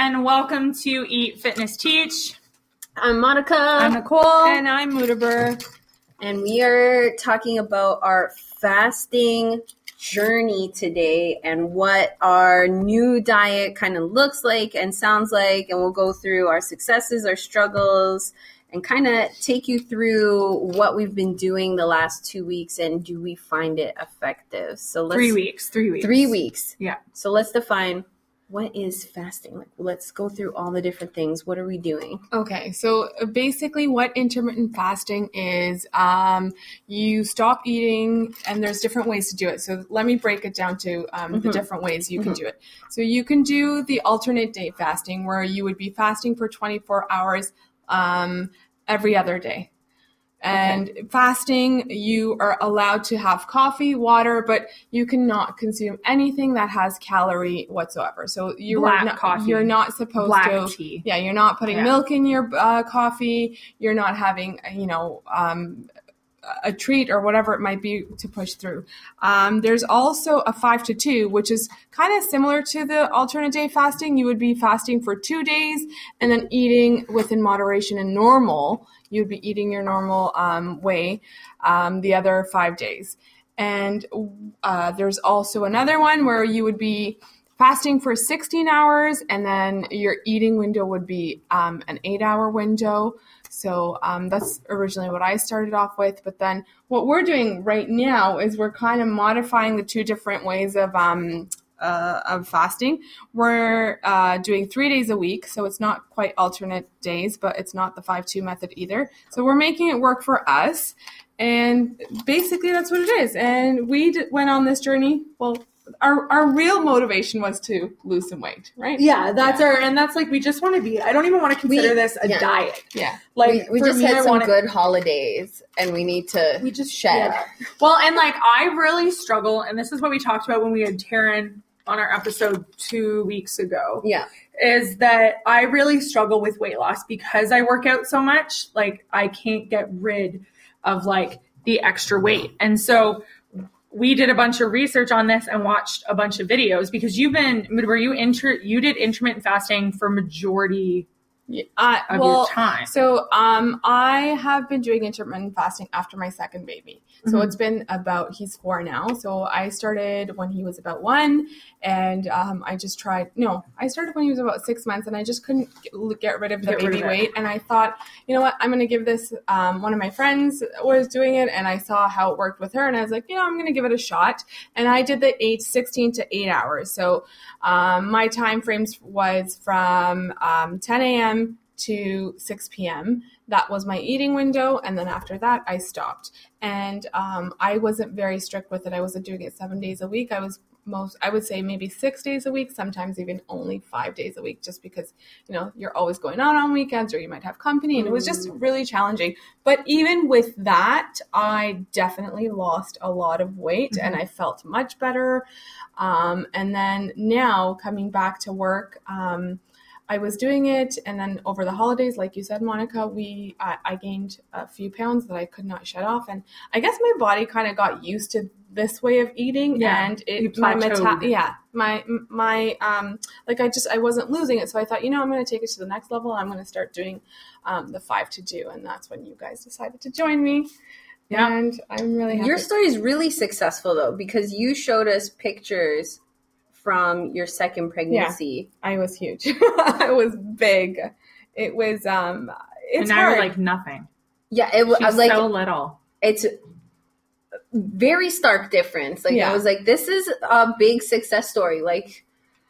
and welcome to Eat Fitness Teach. I'm Monika. I'm Nicole. And I'm Muhteber. And we are talking about our fasting journey today and what our new diet kind of looks like and sounds like. And we'll go through our successes, our struggles, and kind of take you through what we've been doing the last two weeks and do we find it effective. So let's three weeks. Three weeks. Three weeks. Yeah. So let's define what is fasting? Like, let's go through all the different things. What are we doing? Okay, so uh, basically, what intermittent fasting is, um, you stop eating, and there's different ways to do it. So let me break it down to um, mm-hmm. the different ways you mm-hmm. can do it. So you can do the alternate day fasting, where you would be fasting for 24 hours um, every other day. And okay. fasting, you are allowed to have coffee, water, but you cannot consume anything that has calorie whatsoever. So you're not, coffee. you're not supposed Black to. Tea. Yeah, you're not putting yeah. milk in your uh, coffee. You're not having, you know, um, a treat or whatever it might be to push through. Um, there's also a five to two, which is kind of similar to the alternate day fasting. You would be fasting for two days and then eating within moderation and normal you'd be eating your normal um, way um, the other five days. And uh, there's also another one where you would be fasting for 16 hours, and then your eating window would be um, an eight hour window. So um, that's originally what I started off with. But then what we're doing right now is we're kind of modifying the two different ways of um, uh, of fasting. We're uh, doing three days a week, so it's not quite alternate days, but it's not the 5 2 method either. So we're making it work for us. And basically, that's what it is. And we d- went on this journey. Well, our, our real motivation was to lose some weight, right? Yeah, that's yeah. our, and that's like, we just want to be, I don't even want to consider we, this a yeah. diet. Yeah. Like, we, we just me, had I some wanna, good holidays and we need to we just shed. Yeah. Well, and like, I really struggle, and this is what we talked about when we had Taryn on our episode two weeks ago. Yeah. Is that I really struggle with weight loss because I work out so much. Like I can't get rid of like the extra weight. And so we did a bunch of research on this and watched a bunch of videos because you've been were you inter you did intermittent fasting for majority uh, of well, your time. So um, I have been doing intermittent fasting after my second baby. So mm-hmm. it's been about he's four now. So I started when he was about one, and um, I just tried. No, I started when he was about six months, and I just couldn't get rid of the get baby of weight. And I thought, you know what, I'm going to give this. Um, one of my friends was doing it, and I saw how it worked with her, and I was like, you know, I'm going to give it a shot. And I did the eight, 16 to eight hours. So um, my time frames was from um, 10 a.m. to 6 p.m that was my eating window and then after that i stopped. And um, i wasn't very strict with it. I wasn't doing it seven days a week. I was most i would say maybe six days a week sometimes even only five days a week just because you know you're always going out on weekends or you might have company and it was just mm. really challenging. But even with that i definitely lost a lot of weight mm-hmm. and i felt much better. Um, and then now coming back to work um, I was doing it, and then over the holidays, like you said, Monika, we I, I gained a few pounds that I could not shed off, and I guess my body kind of got used to this way of eating, yeah, and it my meta- yeah my my um like I just I wasn't losing it, so I thought you know I'm going to take it to the next level. I'm going to start doing um, the five to do, and that's when you guys decided to join me. Yeah. And I'm really happy. Your story is really successful though because you showed us pictures from your second pregnancy. Yeah, I was huge. I was big. It was um it's and now hard. you're like nothing. Yeah, it was like so little. It's very stark difference. Like yeah. I was like, this is a big success story. Like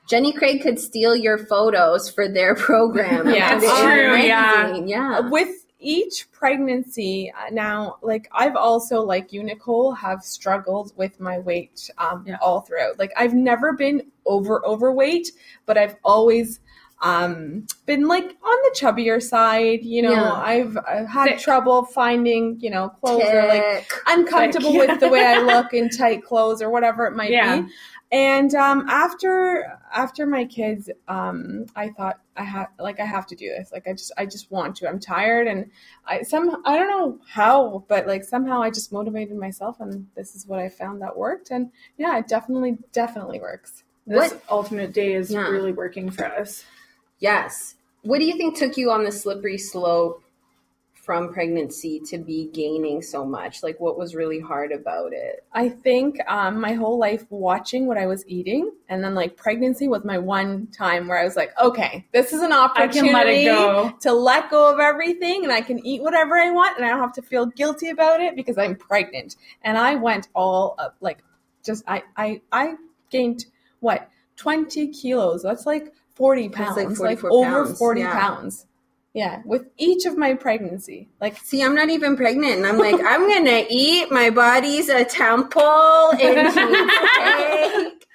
Jenny Craig could steal your photos for their program. yeah, that's true. Yeah, yeah. With each pregnancy uh, now like i've also like you nicole have struggled with my weight um, yeah. all throughout like i've never been over overweight but i've always um, been like on the chubbier side you know yeah. I've, I've, had Thick. trouble finding you know clothes Tick. or like uncomfortable Thick. with the way i look in tight clothes or whatever it might yeah. be and um, after after my kids, um, I thought I had like I have to do this. Like I just I just want to. I'm tired, and I some I don't know how, but like somehow I just motivated myself, and this is what I found that worked. And yeah, it definitely definitely works. This what alternate day is yeah. really working for us. Yes. What do you think took you on the slippery slope from pregnancy to be gaining so much? Like, what was really hard about it? I think um, my whole life watching what I was eating, and then like pregnancy was my one time where I was like, okay, this is an I opportunity can let it go. to let go of everything, and I can eat whatever I want, and I don't have to feel guilty about it because I'm pregnant. And I went all up, like, just I I I gained what twenty kilos. That's like forty pounds, like like, 44 over pounds, forty yeah. pounds. Yeah, with each of my pregnancy, like See, I'm not even pregnant, and I'm like, I'm gonna eat. My body's a temple, and cake.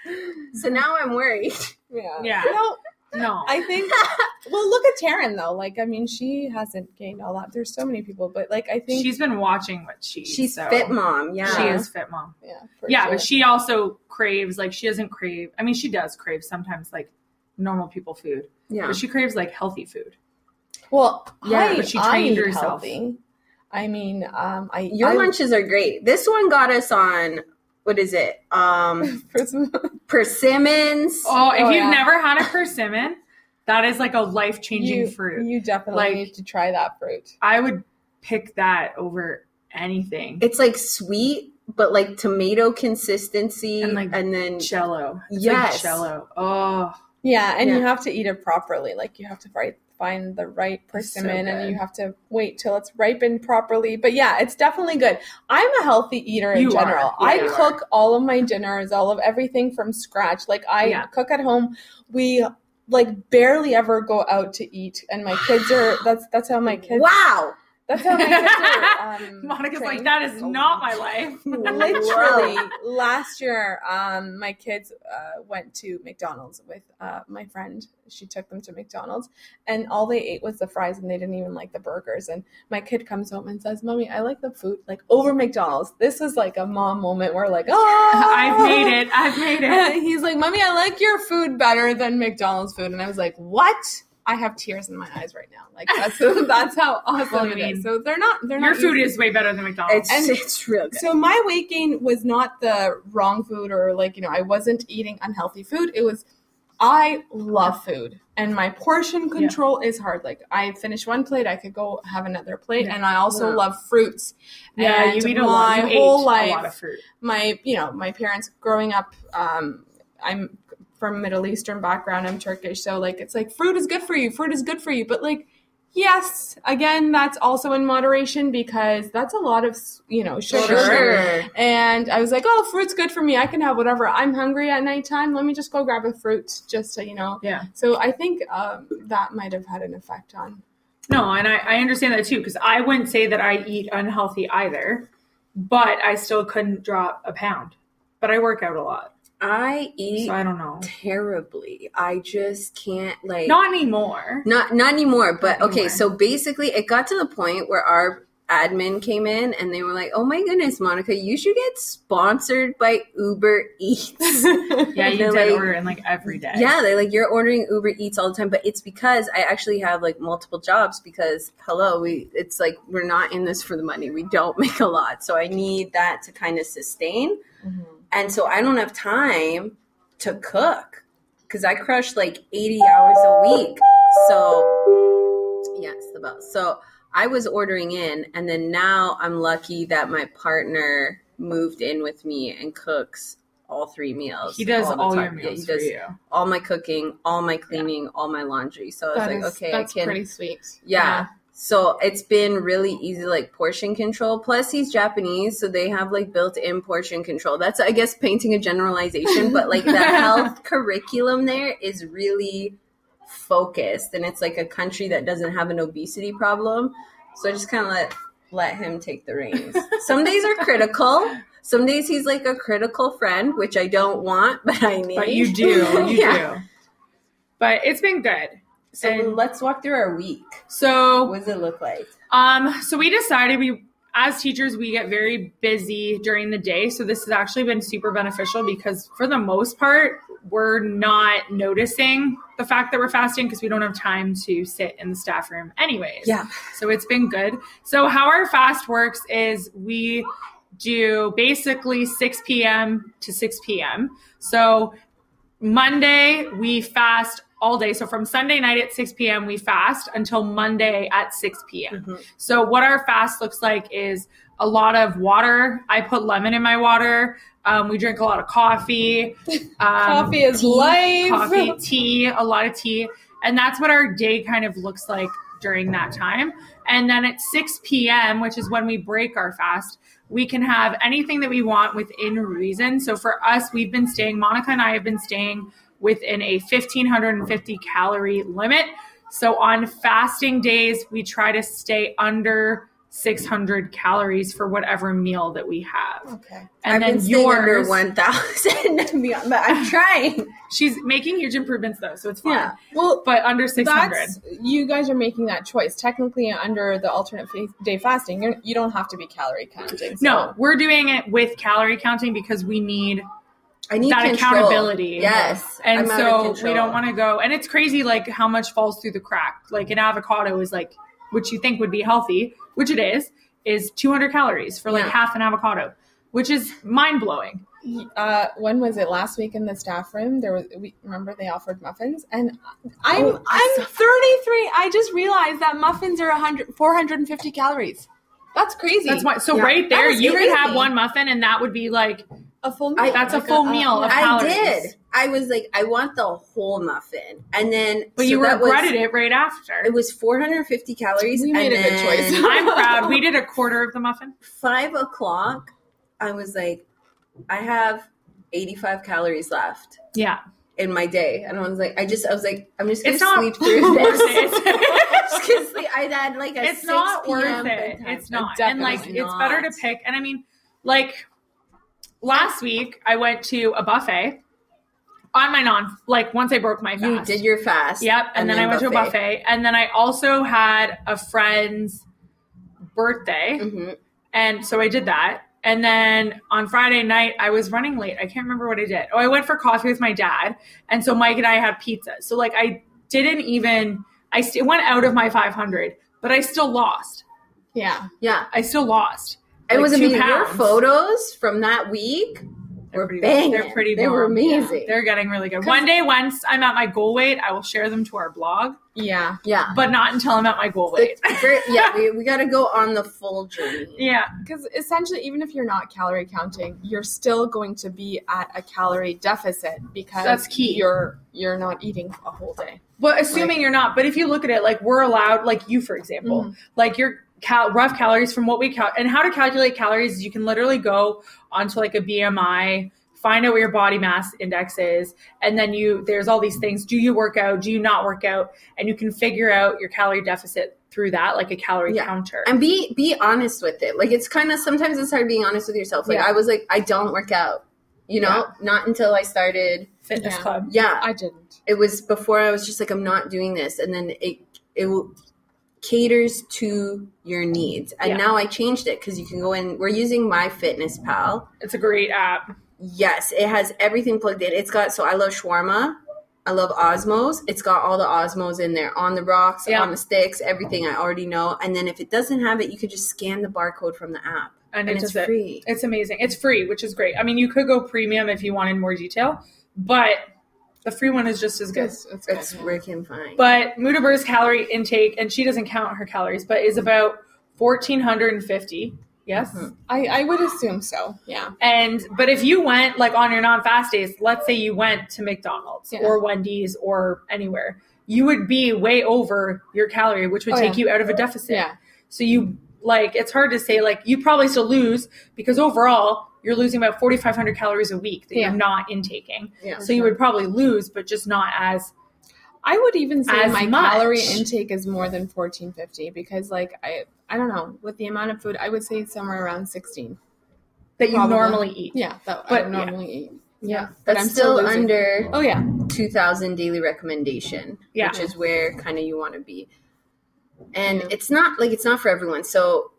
So now I'm worried. yeah, Yeah. No, No. I think. well, look at Taryn though. Like, I mean, she hasn't gained all that. There's so many people, but like, I think She's been watching what she. She's so fit mom. Yeah. She is fit mom. yeah, Yeah, sure. but she also craves like she doesn't crave. I mean, she does crave sometimes like normal people food, Yeah. but she craves like healthy food. Well, Yeah, I, but she trained eat herself. healthy. I mean, um, I Your I, lunches are great. This one got us on. What is it? Um, persimmons. Oh, if Oh, you've yeah. never had a persimmon, that is like a life changing fruit. You definitely Like- need to try that fruit. I would pick that over anything. It's like sweet, but like tomato consistency, And, like, and then Jello. It's Yes. like Jello. Oh, Yeah, and Yeah. you have to eat it properly. Like you have to find find the right It's so persimmon, and you have to wait till it's ripened properly. But yeah, it's definitely good. I'm a healthy eater in You are. general. Yeah, I cook all of my dinners, all of everything from scratch. Like I Yeah. cook at home. We like barely ever go out to eat, and my kids are. That's that's how my kids. wow. That's how my kids are. Um, Monika's like, trained. that is not my life. literally last year um my kids uh, went to mcdonald's with uh, my friend she took them to mcdonald's and all they ate was the fries and they didn't even like the burgers and my kid comes home and says mommy i like the food like over mcdonald's this is like a mom moment where like oh I've made it. I've made it. he's like mommy i like your food better than mcdonald's food and i was like what I have tears in my eyes right now. Like that's that's how awesome Well, I mean, is. So they're not they're not. Your not food easy. is way better than McDonald's. It's And- it's real good. So my weight gain was not the wrong food or like, you know, I wasn't eating unhealthy food. It was I love food and my portion control is hard. Like I finish one plate, I could go have another plate Yeah. and I also Yeah. love fruits. yeah, and you eat a my lot. You whole life a lot of fruit. my you know my parents growing up um i'm from middle eastern background i'm turkish so like it's like fruit is good for you fruit is good for you. But like yes again that's also in moderation because that's a lot of you know sugar. Sure. and i was like oh fruit's good for me. I can have whatever. I'm hungry at nighttime. Let me just go grab a fruit just to you know. Yeah. so i think um, that might have had an effect on No, and I, I understand that too because I wouldn't say that I eat unhealthy either, but I still couldn't drop a pound. But I work out a lot, I eat so I don't know. terribly. I just can't like Not anymore. Not not anymore, but Not okay, anymore. so basically it got to the point where our admin came in and they were like, "Oh my goodness, Monika, you should get sponsored by Uber Eats." Yeah, you did like- order in like every day. yeah, they're like you're ordering Uber Eats all the time, but it's because I actually have like multiple jobs because hello, we it's like we're not in this for the money. We don't make a lot. So I need that to kind of sustain. Mm-hmm. And so I don't have time to cook because I crush like 80 hours a week. So, yes, the bell. So I was ordering in, and then now I'm lucky that my partner moved in with me and cooks all three meals. He does the all your. Yeah, meals he for does you. all my cooking, all my cleaning, all my laundry. So I was That like, is- okay, that's I can. pretty sweet Yeah. So it's been really easy, like portion control. Plus, he's Japanese, so they have like built in portion control. That's, I guess, painting a generalization, but like the health curriculum there is really focused. And it's like a country that doesn't have an obesity problem. So I just kind of let, let him take the reins. Some days are critical. Some days he's like a critical friend, which I don't want, but I need. But you do, you Yeah. do. But it's been good. So And- let's walk through our week. So What does it look like? Um, so we decided we as teachers we get very busy during the day. So this has actually been super beneficial because for the most part, we're not noticing the fact that we're fasting because we don't have time to sit in the staff room anyways. Yeah. So it's been good. So how our fast works is we do basically 6 p.m. to 6 p.m. So Monday we fast all day. So from Sunday night at 6 p.m., we fast until Monday at 6 p.m. Mhm. So what our fast looks like is a lot of water. I put lemon in my water. Um, we drink a lot of coffee. Um, Coffee is tea, life. Coffee, tea, a lot of tea. And that's what our day kind of looks like during that time. And then at 6 p.m., which is when we break our fast, we can have anything that we want within reason. So for us, we've been staying, Monika and I have been staying within a 1550 calorie limit. So on fasting days, we try to stay under 600 calories for whatever meal that we have. Okay. And I've then staying under yours, 1,000, but I'm trying. she's making huge improvements though, so it's fine. Yeah. Well, But under 600. you guys are making that choice. Technically, under the alternate fa- day fasting, you're, you don't have to be calorie counting. so- No, we're doing it with calorie counting because we need I need that control. accountability. Yes. And I'm so we don't want to go. And it's crazy, like how much falls through the crack. Like an avocado is like, which you think would be healthy, which it is, is 200 calories for like Yeah. half an avocado, which is mind blowing. Uh, when was it? Last week in the staff room, there was. We remember they offered muffins, and I'm Oh, I'm 33. I just realized that muffins are 100 450 calories. That's crazy. That's why. So Yeah. right there, That is you could have one muffin, and that would be like a full. I- meal. that's a Like full meal of I did. I was like, I want the whole muffin, and then But so you that was- regretted it right after. It was 450 calories. We made and a good choice. I'm proud. We did a quarter of the muffin. five o'clock. I was like, I have 85 calories left Yeah, in my day, and I was like, I just, I was like, I'm just gonna it's sleep through this. it. just gonna sleep. I had like a it's 6 not worth it. bedtime. It's not. And like it's better to pick. And I mean, like last week I went to a buffet on my non like once I broke my fast. You did your fast. Yep. And, then, I went to a buffet. And then I also had a friend's birthday. hmm And so I did that. And then on Friday night, I was running late. I can't remember what I did. Oh, I went for coffee with my dad. And so Mike and I had pizza. So like I didn't even, I st- went out of my 500, but I still lost. yeah. Yeah, I still lost. It Like was two amazing. Your photos from that week They're were pretty, banging. They're pretty They were bomb. amazing. They're getting really good. One day, once I'm at my goal weight, I will share them to our blog, Yeah. yeah. but not until I'm at my goal weight. Yeah, we, we got to go on the full journey. yeah. Because essentially, even if you're not calorie counting, you're still going to be at a calorie deficit because That's key. You're you're not eating a whole day. But assuming you're not, but if you look at it, like we're allowed, like you, for example, Mm-hmm. like your cal- rough calories from what we count and how to calculate calories is you can literally go onto like a BMI, find out what your body mass index is, and then you, there's all these things. Do you work out? Do you not work out? And you can figure out your calorie deficit through that, like a calorie Yeah. counter. And be be honest with it. Like it's kind of sometimes it's hard being honest with yourself. Like Yeah. I was like, I don't work out. You know, not until I started. Fitness Yeah. club. Yeah, I didn't. it was before I was just like, I'm not doing this, and then it it will- caters to your needs. And Yeah. now I changed it because you can go in. We're using My Fitness Pal. It's a great app. Yes, it has everything plugged in. It's got so I love shawarma. I love Osmow's. It's got all the Osmow's in there on the rocks, Yeah. on the sticks, everything I already know. And then if it doesn't have it, you could just scan the barcode from the app, And, and it it's does it. free. It's amazing. It's free, which is great. I mean, you could go premium if you wanted more detail, but the free one is just as good. It's, it's good. It's freaking fine. But Muhteber's calorie intake, and she doesn't count her calories, but is about 1,450. Yes. Mhm. I, I would assume so. Yeah. And, but if you went like on your non fast days, let's say you went to McDonald's Yeah. or Wendy's or anywhere, you would be way over your calorie, which would Oh, take yeah. you out of a deficit. Yeah. So you, like, it's hard to say, like, you probably still lose because overall, you're losing about 4,500 calories a week that Yeah. you're not intaking. yeah. So you would probably lose, but just not as I would even say As my much. calorie intake is more than 1450 because like I I don't know, with the amount of food, I would say somewhere around 16. that you Probably. normally eat. Yeah, that But, I normally eat. Yeah. Yeah. But That's I'm still, still under Oh yeah. 2000 daily recommendation, Yeah. which is where kind of you want to be. And Yeah. it's not like it's not for everyone. So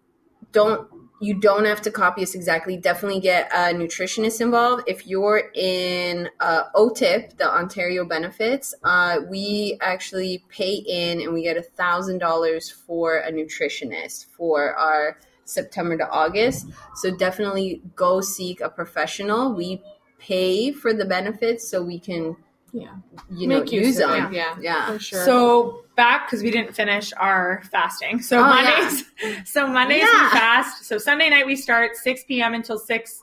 don't you don't have to copy us exactly. Definitely get a nutritionist involved. If you're in uh, OTIP, the Ontario benefits, uh, we actually pay in and we get a thousand dollars for a nutritionist for our September to August. So definitely go seek a professional. We pay for the benefits so we can Yeah. you know Make use use of them. it, yeah. yeah. For sure. So back because we didn't finish our fasting. So Oh, Mondays, so Mondays Yeah. we fast. So Sunday night we start 6 p.m. until 6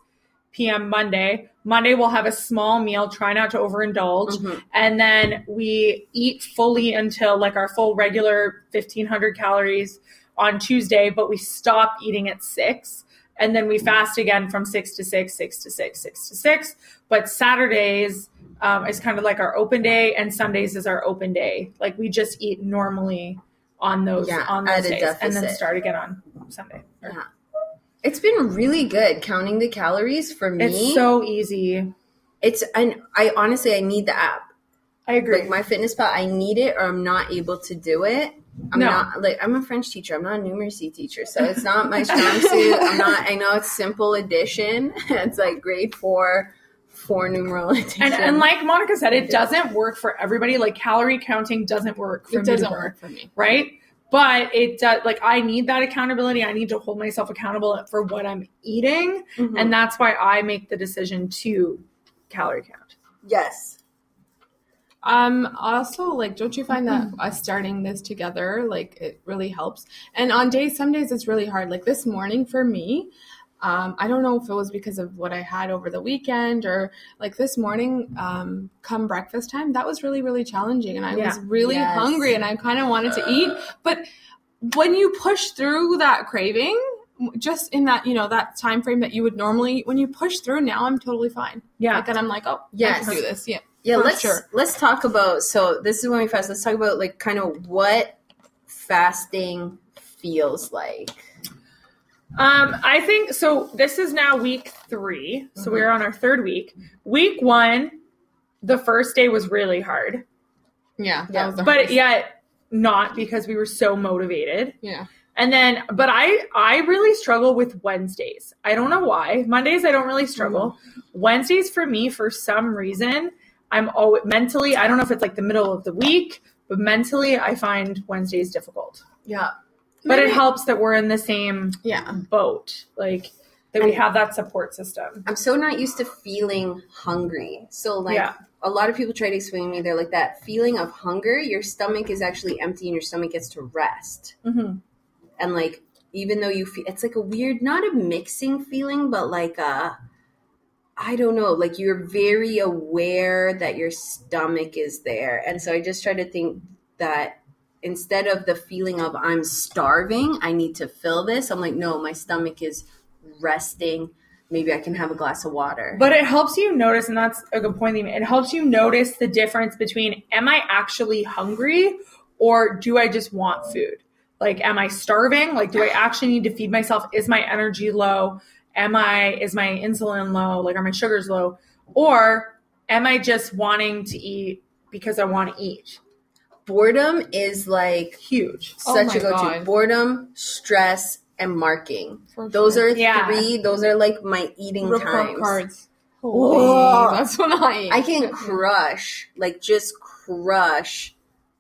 p.m. Monday. Monday we'll have a small meal, try not to overindulge, Mhm. and then we eat fully until like our full regular 1500 calories on Tuesday, but we stop eating at six. And then we fast again from six to six, six to six, six to six. But Saturdays um, is kind of like our open day, and Sundays is our open day. Like we just eat normally on those Yeah, on those days, and then start again on Sunday. Yeah. It's been really good counting the calories for me. It's so easy. it's and I honestly I need the app. I agree. Like my fitness pal, I need it or I'm not able to do it. I'm No. not like I'm a French teacher. I'm not a numeracy teacher, so it's not my strong suit. I'm not. I know it's simple addition. it's like grade four, four numeral and, and like Monika said, it doesn't work for everybody. Like calorie counting doesn't work for it me doesn't work. work for me. right? But it does. Like I need that accountability. I need to hold myself accountable for what I'm eating, Mhm. and that's why I make the decision to calorie count. yes, Um, also, like, don't you find that us starting this together, like, it really helps? And on days, some days it's really hard. Like this morning for me, um, I don't know if it was because of what I had over the weekend or like this morning, um, come breakfast time, that was really, really challenging. And I was really Yes. hungry and I kind of wanted to eat. But when you push through that craving, just in that, you know, that time frame that you would normally, when you push through, now I'm totally fine. Yeah, Like, and I'm like, oh, yeah do this. Yeah. yeah. Let's sure. let's talk about. So this is when we fast. Let's talk about like kind of what fasting feels like. Um, I think so. This is now week three, so Mhm. we're on our third week. Week one, the first day was really hard, Yeah. That Yeah. was the but hardest. yet not because we were so motivated. yeah. And then, but I I really struggle with Wednesdays. I don't know why. Mondays I don't really struggle. Wednesdays for me, for some reason, I'm always mentally. I don't know if it's like the middle of the week, but mentally I find Wednesdays difficult. Yeah, But it helps that we're in the same Yeah. boat, like that we have that support system. I'm so not used to feeling hungry. So like Yeah. a lot of people try to explain to me, they're like that feeling of hunger. Your stomach is actually empty, and your stomach gets to rest. Mm-hmm. And like even though you feel, it's like a weird, not a mixing feeling, but like a, I don't know, like you're very aware that your stomach is there. And so I just try to think that instead of the feeling of I'm starving, I need to fill this. I'm like, no, my stomach is resting. Maybe I can have a glass of water. But it helps you notice, and that's a good point. that you made. It helps you notice the difference between am I actually hungry or do I just want food? Like, am I starving? Like, do I actually need to feed myself? Is my energy low? Am I, is my insulin low? Like, are my sugars low? Or am I just wanting to eat because I want to eat? Boredom is like Huge. Oh such my a go-to. God. Boredom, stress, and marking. For Those sure. are Yeah. three. Those are like my eating report times. cards. Whoa. Holy, that's what I. I can crush, like, just crush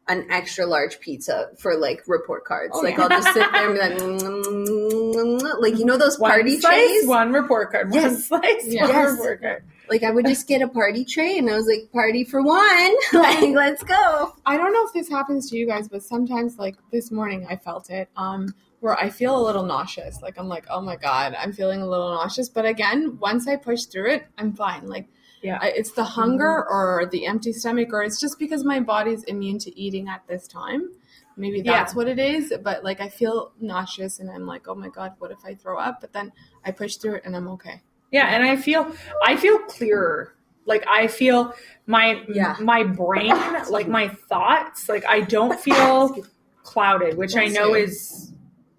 an extra large pizza for like report cards. Oh, like yeah. I'll just sit there and be like, "Mm, like you know those One party slice, trays. one report card. One Yes. slice, Yeah. one Yes. report card. Like I would just get a party tray, and I was like, party for one. like let's go. I don't know if this happens to you guys, but sometimes, like this morning, I felt it. Um, where I feel a little nauseous. Like I'm like, oh my god, I'm feeling a little nauseous. But again, once I push through it, I'm fine. Like, Yeah. I, it's the hunger or the empty stomach, or it's just because my body's immune to eating at this time. Maybe Yeah. that's what it is. But like, I feel nauseous, and I'm like, oh my god, what if I throw up? But then I push through it, and I'm okay. Yeah, and I feel I feel clearer. Like I feel my Yeah. my brain, like my thoughts, like I don't feel clouded, which I know is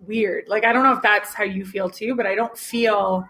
weird. Like I don't know if that's how you feel too, but I don't feel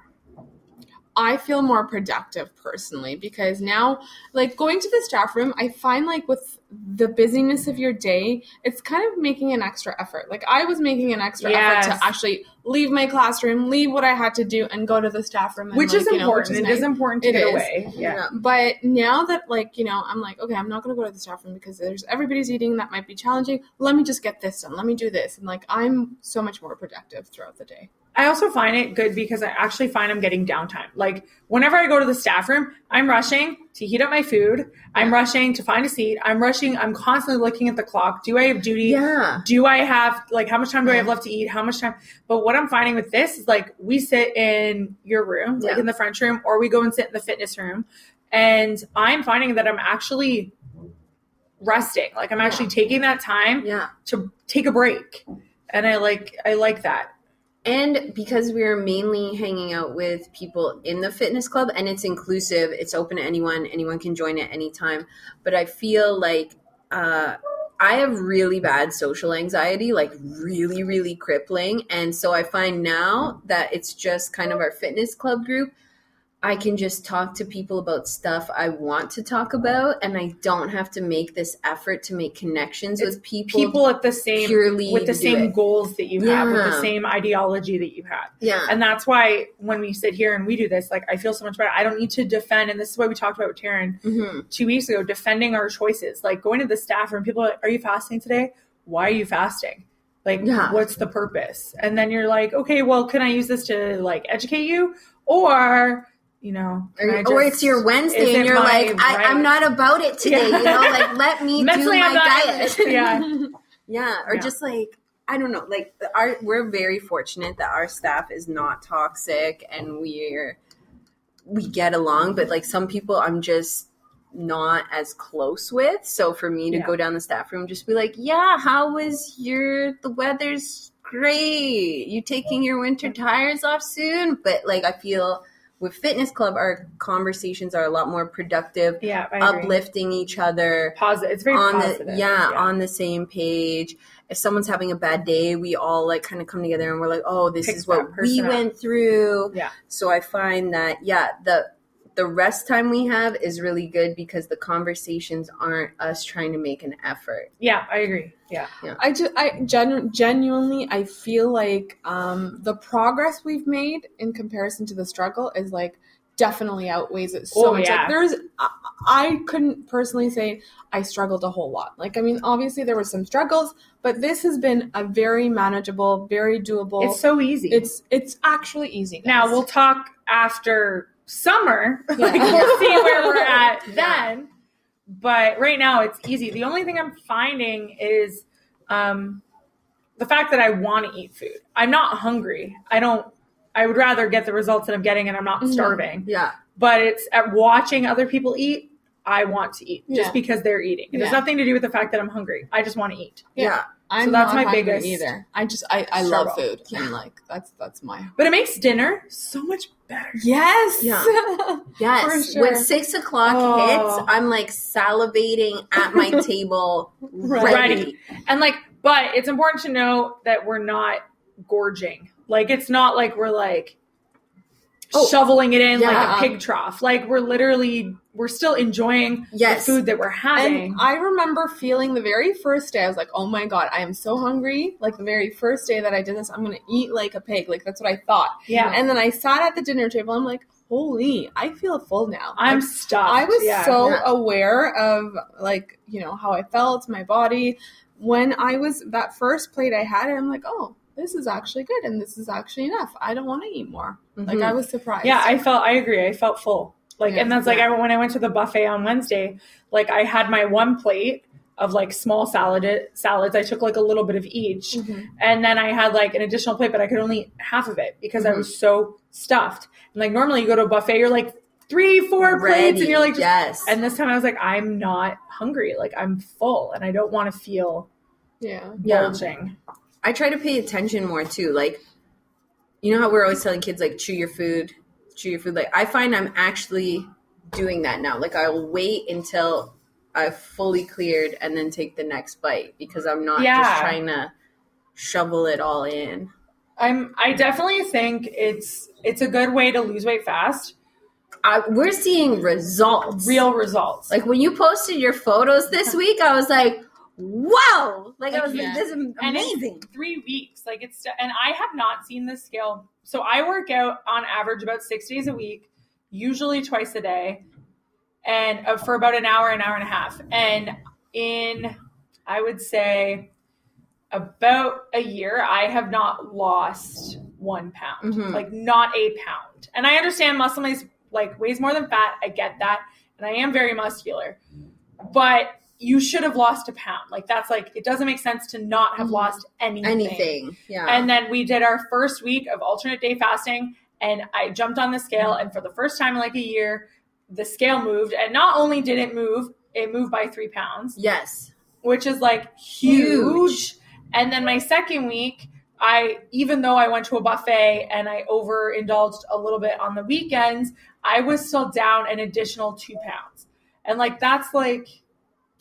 I feel more productive personally because now, like going to the staff room, I find like with the busyness of your day, it's kind of making an extra effort. Like I was making an extra Yes. effort to actually leave my classroom, leave what I had to do, and go to the staff room. And, which like, is you know, important. which It is important to It get is. away. Yeah. But now that like you know, I'm like, okay, I'm not gonna go to the staff room because there's everybody's eating. That might be challenging. Let me just get this done. Let me do this, and like I'm so much more productive throughout the day. I also find it good because I actually find I'm getting downtime. Like whenever I go to the staff room, I'm rushing to heat up my food. I'm rushing to find a seat. I'm rushing. I'm constantly looking at the clock. Do I have duty? Yeah. Do I have like how much time do I have left to eat? How much time? But what I'm finding with this is like we sit in your room, like Yeah. in the French room, or we go and sit in the fitness room, and I'm finding that I'm actually resting. Like I'm actually taking that time Yeah. to take a break, and I like I like that. And because we're mainly hanging out with people in the fitness club and it's inclusive, it's open to anyone, anyone can join at any time. But I feel like uh, I have really bad social anxiety, like really, really crippling. And so I find now that it's just kind of our fitness club group. I can just talk to people about stuff I want to talk about, and I don't have to make this effort to make connections It's with people. People at the same purely with the same it. goals that you have, with the same ideology that you have. yeah, And that's why when we sit here and we do this, like I feel so much better. I don't need to defend, and this is why we talked about with Taryn hmm two weeks ago, defending our choices. Like going to the staff room, people are like, Are you fasting today? Why are you fasting? Like, Yeah. what's the purpose? And then you're like, okay, well, can I use this to like educate you? Or, you know, can I or, or it's your Wednesday and you're like, I? I'm not about it today. Yeah. You know, like let me do my diet. Yeah. yeah, or Yeah. just like I don't know. Like our, we're very fortunate that our staff is not toxic and we're we get along. But like some people, I'm just not as close with. So for me to Yeah. go down the staff room, just be like, yeah, how was your the weather's great. You taking your winter tires off soon? But like I feel with fitness club, our conversations are a lot more productive, Yeah, I agree. uplifting each other Positive. It's very on positive. the yeah, on the same page. If someone's having a bad day, we all like kind of come together and we're like, oh, this is what we up. went through. Yeah. So I find that yeah, the the rest time we have is really good because the conversations aren't us trying to make an effort. yeah, I agree. Yeah. I just, I genu- genuinely, I feel like um, the progress we've made in comparison to the struggle is like definitely outweighs it so Oh, much. yeah. Like there's, I, I couldn't personally say I struggled a whole lot. Like I mean, obviously there were some struggles, but this has been a very manageable, very doable. It's so easy. it's it's actually easy. guys. Now we'll talk after summer. Yeah. like we'll see where we're at Yeah. then. But right now it's easy. The only thing I'm finding is um, the fact that I want to eat food. I'm not hungry. I don't. I would rather get the results that I'm getting, and I'm not Mhm. starving. Yeah. But it's at watching other people eat. I want to eat just Yeah. because they're eating. It has nothing to do with the fact that I'm hungry. I just want to eat. Yeah. I'm so that's not my hungry biggest either. I just I, I love struggle. food and like that's that's my But it makes dinner so much better. yes Yeah. Yes. For sure. When six o'clock Oh. hits, I'm like salivating at my table ready. Ready. And like, but it's important to know that we're not gorging. Like, it's not like we're like Oh, shoveling it in yeah. like a pig trough. Like, we're literally, we're still enjoying Yes. the food that we're having. And I remember feeling the very first day, I was like, oh my God, I am so hungry. Like the very first day that I did this, I'm going to eat like a pig. Like that's what I thought. yeah. And then I sat at the dinner table. I'm like, holy, I feel full now. I'm Like, stuffed. I was yeah. so Yeah. aware of like, you know, how I felt, my body. When I was that first plate I had, I'm like, oh, this is actually good and this is actually enough. I don't want to eat more. Like Mhm. I was surprised. Yeah, I felt, I agree. I felt full. Like, Yeah. and that's like, I, when I went to the buffet on Wednesday, like, I had my one plate of like small salad salads. I took like a little bit of each. Mhm. and then I had like an additional plate, but I could only eat half of it because I Mhm. was so stuffed. And like normally you go to a buffet, you're like three, four plates, and you're like, just, yes. and this time I was like, I'm not hungry, like I'm full, and I don't want to feel Yeah. Yeah. bulging. I try to pay attention more too. Like, you know how we're always telling kids like chew your food, chew your food. Like, I find I'm actually doing that now. Like, I'll wait until I've fully cleared and then take the next bite because I'm not Yeah. just trying to shovel it all in. I'm. I definitely think it's it's a good way to lose weight fast. I, we're seeing results. Real results. Like when you posted your photos this week, I was like, "Wow!" Like I was Yeah. like, "This is amazing." three weeks. Like it's and I have not seen this scale. So I work out on average about six days a week, usually twice a day, and uh, for about an hour, an hour and a half. And in I would say about a year, I have not lost one pound, Mhm. like not a pound. And I understand muscle mass like weighs more than fat. I get that, and I am very muscular, but you should have lost a pound. Like that's like it doesn't make sense to not have Mhm. lost anything. Anything. Yeah. And then we did our first week of alternate day fasting, and I jumped on the scale, and for the first time in like a year, the scale moved, and not only did it move, it moved by three pounds yes. which is like huge. Huge. And then my second week, I even though I went to a buffet and I overindulged a little bit on the weekends, I was still down an additional two pounds. And like that's like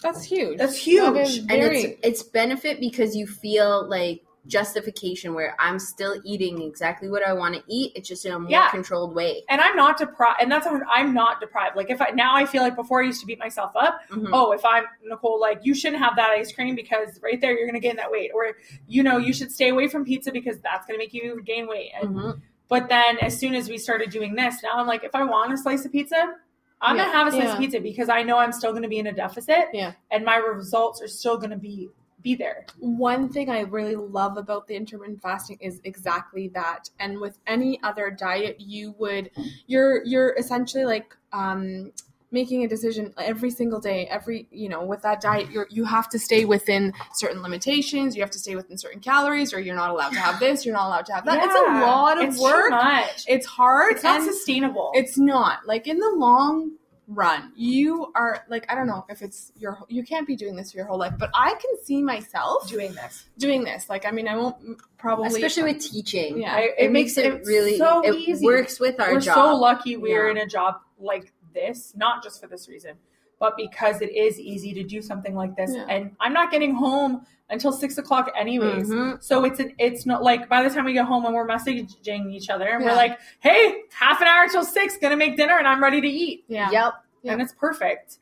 That's huge. That's huge. That And very- it's it's benefit because you feel like justification where I'm still eating exactly what I want to eat. It's just in a more Yeah. controlled way. and I'm not deprived and that's I'm not deprived. Like if I now I feel like before I used to beat myself up, Mhm. oh, if I'm Nicole, like you shouldn't have that ice cream because right there you're gonna gain that weight. Or you know, you should stay away from pizza because that's gonna make you gain weight. And Mhm. But then as soon as we started doing this, now I'm like, if I want a slice of pizza, I'm Yeah, gonna have a slice yeah. of pizza because I know I'm still gonna be in a deficit. Yeah. And my results are still gonna be be there. one thing I really love about the intermittent fasting is exactly that. And with any other diet, you would you're you're essentially like um making a decision every single day every you know with that diet you're you have to stay within certain limitations you have to stay within certain calories or you're not allowed to have this you're not allowed to have that it's a lot of It's too work much. it's hard It's not and sustainable. it's not like in the long run you are like i don't know if it's your you can't be doing this for your whole life but i can see myself doing this. doing this. Like, I mean, I won't probably. Especially with teaching. Yeah. I- It, makes it it's really so it easy. works with our We're job. so lucky we're Yeah. in a job like this, not just for this reason, but because it is easy to do something like this. Yeah. And I'm not getting home until six o'clock anyways. Mhm. So it's an, it's not like by the time we get home and we're messaging each other and we're like, hey, half an hour till six, gonna make dinner and I'm ready to eat. Yeah. Yep. And it's perfect.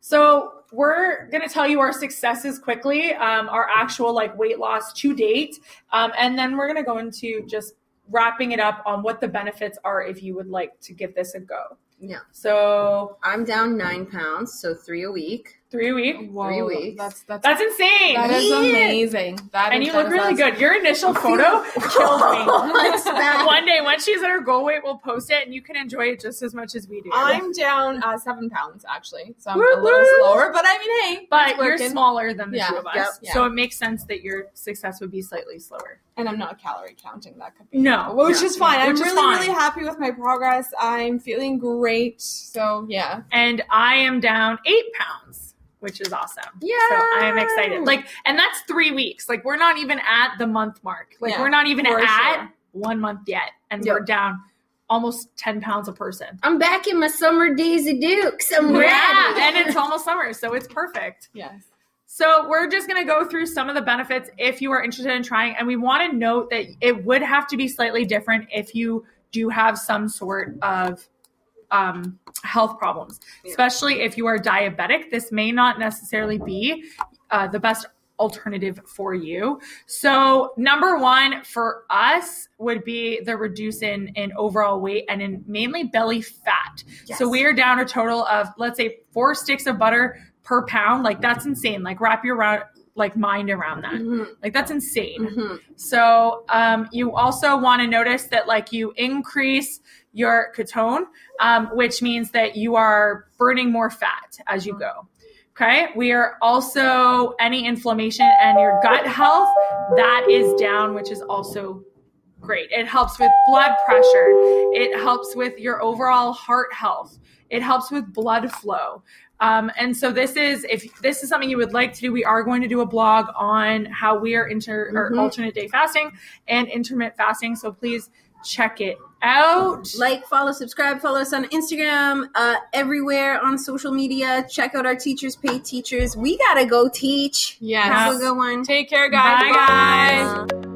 So we're gonna tell you our successes quickly, um, our actual like weight loss to date, um, and then we're gonna go into just wrapping it up on what the benefits are if you would like to give this a go. Yeah. So I'm down nine pounds, so three a week. Three weeks. Whoa, Three weeks. That's that's That's insane. that is amazing. That and is- you that look really awesome. good. Your initial photo killed me. Thanks, Matt. One day, once she's at her goal weight, we'll post it, and you can enjoy it just as much as we do. I'm down uh, seven pounds actually, so I'm Woo a little slower. But I mean, hey, but you're smaller than the Yeah, two of us, yep, yeah. so it makes sense that your success would be slightly slower. and I'm not calorie counting. That could be No, which Yeah. is fine. I'm is really fine. really happy with my progress. I'm feeling great. So yeah, and I am down eight pounds, which is awesome. Yeah. So I am excited. Like, and that's three weeks. Like, we're not even at the month mark. Like, Yeah, we're not even at sure. one month yet, and Yep. we're down almost ten pounds a person. I'm back in my summer days of Dukes. I'm ready. Yeah, and it's almost summer, so it's perfect. yes. So we're just going to go through some of the benefits if you are interested in trying, and we want to note that it would have to be slightly different if you do have some sort of um, health problems, Yeah. especially if you are diabetic. This may not necessarily be uh, the best alternative for you. So number one for us would be the reduce in, in overall weight and in mainly belly fat. Yes. So we are down a total of let's say four sticks of butter per pound. Like that's insane. Like wrap your round, like mind around that. Mhm, Like that's insane. mhm. So um, you also want to notice that like you increase your ketone, um, which means that you are burning more fat as you go. Okay. We are also any inflammation and your gut health that is down, which is also great. It helps with blood pressure. It helps with your overall heart health. It helps with blood flow. Um, and so this is if this is something you would like to do, we are going to do a blog on how we are inter or Mhm. alternate day fasting and intermittent fasting. So please check it out. Like, follow, subscribe, follow us on Instagram, uh, everywhere on social media. Check out our teachers, pay teachers. We gotta go teach. Yes. Have a good one. Take care, guys. Bye, guys. Uh,